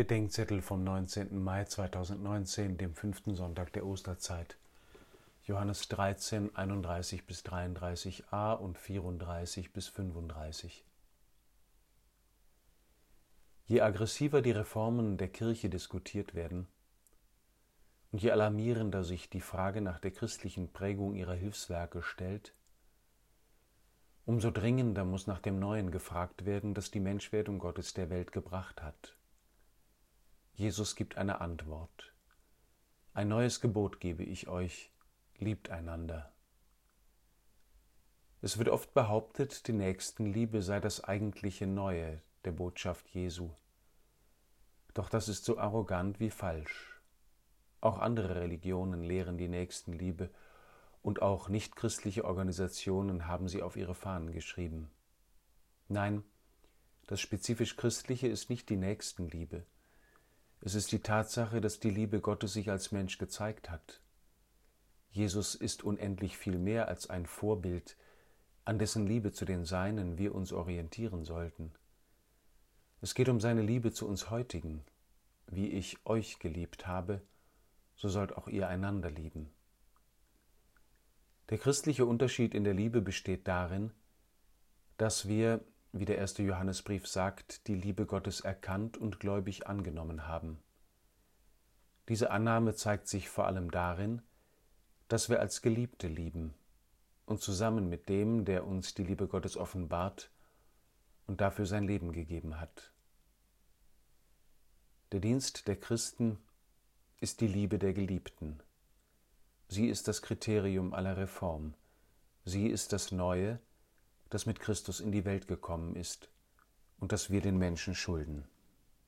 Bedenkzettel vom 19. Mai 2019, dem fünften Sonntag der Osterzeit. Johannes 13, 31 bis 33a und 34 bis 35. Je aggressiver die Reformen der Kirche diskutiert werden und je alarmierender sich die Frage nach der christlichen Prägung ihrer Hilfswerke stellt, umso dringender muss nach dem Neuen gefragt werden, das die Menschwerdung Gottes der Welt gebracht hat Jesus gibt eine Antwort. Ein neues Gebot gebe ich euch, liebt einander. Es wird oft behauptet, die Nächstenliebe sei das eigentliche Neue der Botschaft Jesu. Doch das ist so arrogant wie falsch. Auch andere Religionen lehren die Nächstenliebe und auch nichtchristliche Organisationen haben sie auf ihre Fahnen geschrieben. Nein, das spezifisch Christliche ist nicht die Nächstenliebe, es ist die Tatsache, dass die Liebe Gottes sich als Mensch gezeigt hat. Jesus ist unendlich viel mehr als ein Vorbild, an dessen Liebe zu den Seinen wir uns orientieren sollten. Es geht um seine Liebe zu uns heutigen. Wie ich euch geliebt habe, so sollt auch ihr einander lieben. Der christliche Unterschied in der Liebe besteht darin, dass wir wie der erste Johannesbrief sagt, die Liebe Gottes erkannt und gläubig angenommen haben. Diese Annahme zeigt sich vor allem darin, dass wir als Geliebte lieben und zusammen mit dem, der uns die Liebe Gottes offenbart und dafür sein Leben gegeben hat. Der Dienst der Christen ist die Liebe der Geliebten. Sie ist das Kriterium aller Reform. Sie ist das Neue, das mit Christus in die Welt gekommen ist und das wir den Menschen schulden.